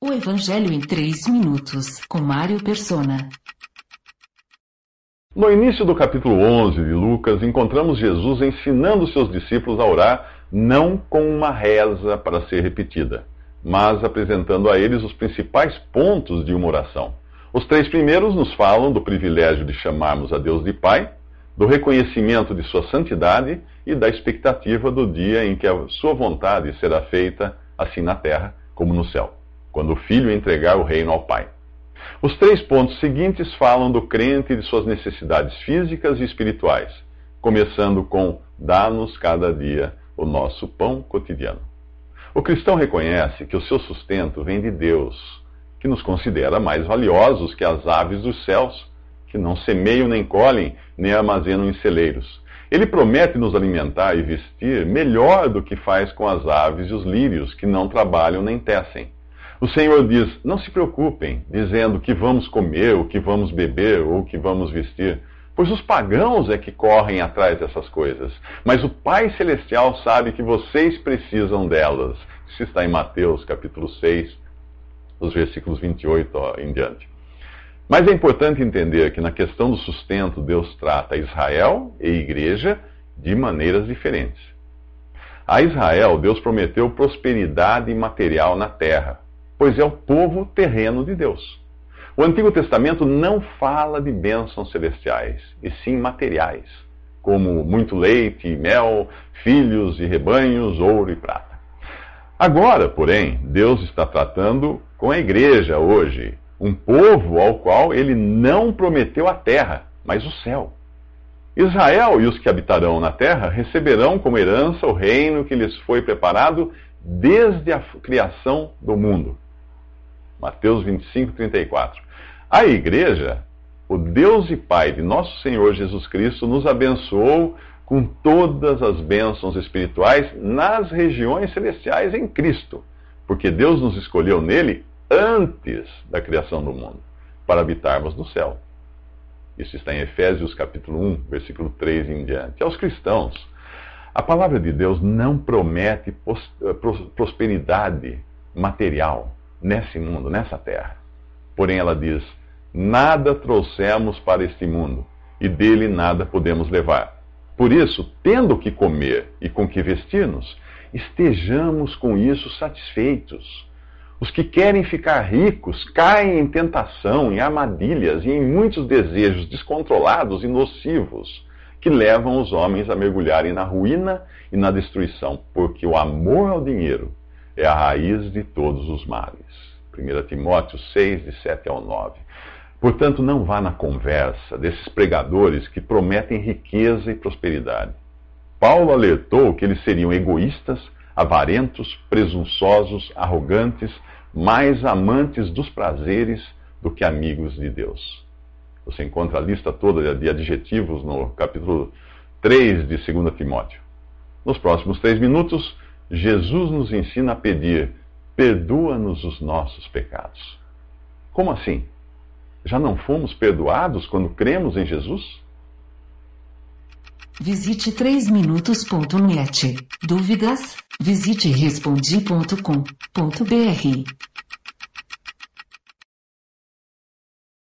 O Evangelho em 3 minutos, com Mário Persona. No início do capítulo 11 de Lucas, encontramos Jesus ensinando seus discípulos a orar não com uma reza para ser repetida, mas apresentando a eles os principais pontos de uma oração. Os três primeiros nos falam do privilégio de chamarmos a Deus de Pai, do reconhecimento de Sua santidade e da expectativa do dia em que a Sua vontade será feita, assim na terra como no céu quando o filho entregar o reino ao pai. Os três pontos seguintes falam do crente e de suas necessidades físicas e espirituais, começando com dá-nos cada dia o nosso pão cotidiano. O cristão reconhece que o seu sustento vem de Deus, que nos considera mais valiosos que as aves dos céus, que não semeiam nem colhem, nem armazenam em celeiros. Ele promete nos alimentar e vestir melhor do que faz com as aves e os lírios, que não trabalham nem tecem. O Senhor diz: Não se preocupem, dizendo que vamos comer, o que vamos beber ou o que vamos vestir, pois os pagãos é que correm atrás dessas coisas. Mas o Pai Celestial sabe que vocês precisam delas. Isso está em Mateus capítulo 6, os versículos 28 ó, em diante. Mas é importante entender que na questão do sustento, Deus trata Israel e igreja de maneiras diferentes. A Israel, Deus prometeu prosperidade material na terra pois é o povo terreno de Deus. O Antigo Testamento não fala de bênçãos celestiais, e sim materiais, como muito leite e mel, filhos e rebanhos, ouro e prata. Agora, porém, Deus está tratando com a igreja hoje, um povo ao qual ele não prometeu a terra, mas o céu. Israel e os que habitarão na terra receberão como herança o reino que lhes foi preparado desde a criação do mundo. Mateus 25, 34. A igreja, o Deus e Pai de nosso Senhor Jesus Cristo, nos abençoou com todas as bênçãos espirituais nas regiões celestiais em Cristo, porque Deus nos escolheu nele antes da criação do mundo, para habitarmos no céu. Isso está em Efésios capítulo 1, versículo 3 em diante. Aos cristãos, a palavra de Deus não promete eh, prosperidade material nesse mundo, nessa terra. Porém, ela diz: Nada trouxemos para este mundo, e dele nada podemos levar. Por isso, tendo o que comer e com que vestir-nos, estejamos com isso satisfeitos. Os que querem ficar ricos caem em tentação, em armadilhas e em muitos desejos descontrolados e nocivos que levam os homens a mergulharem na ruína e na destruição, porque o amor ao dinheiro é a raiz de todos os males. 1 Timóteo 6, de 7 ao 9. Portanto, não vá na conversa desses pregadores que prometem riqueza e prosperidade. Paulo alertou que eles seriam egoístas, avarentos, presunçosos, arrogantes, mais amantes dos prazeres do que amigos de Deus. Você encontra a lista toda de adjetivos no capítulo 3 de 2 Timóteo. Nos próximos três minutos, Jesus nos ensina a pedir: perdoa-nos os nossos pecados. Como assim? Já não fomos perdoados quando cremos em Jesus? Visite 3minutos.net. Dúvidas? Visite respondi.com.br.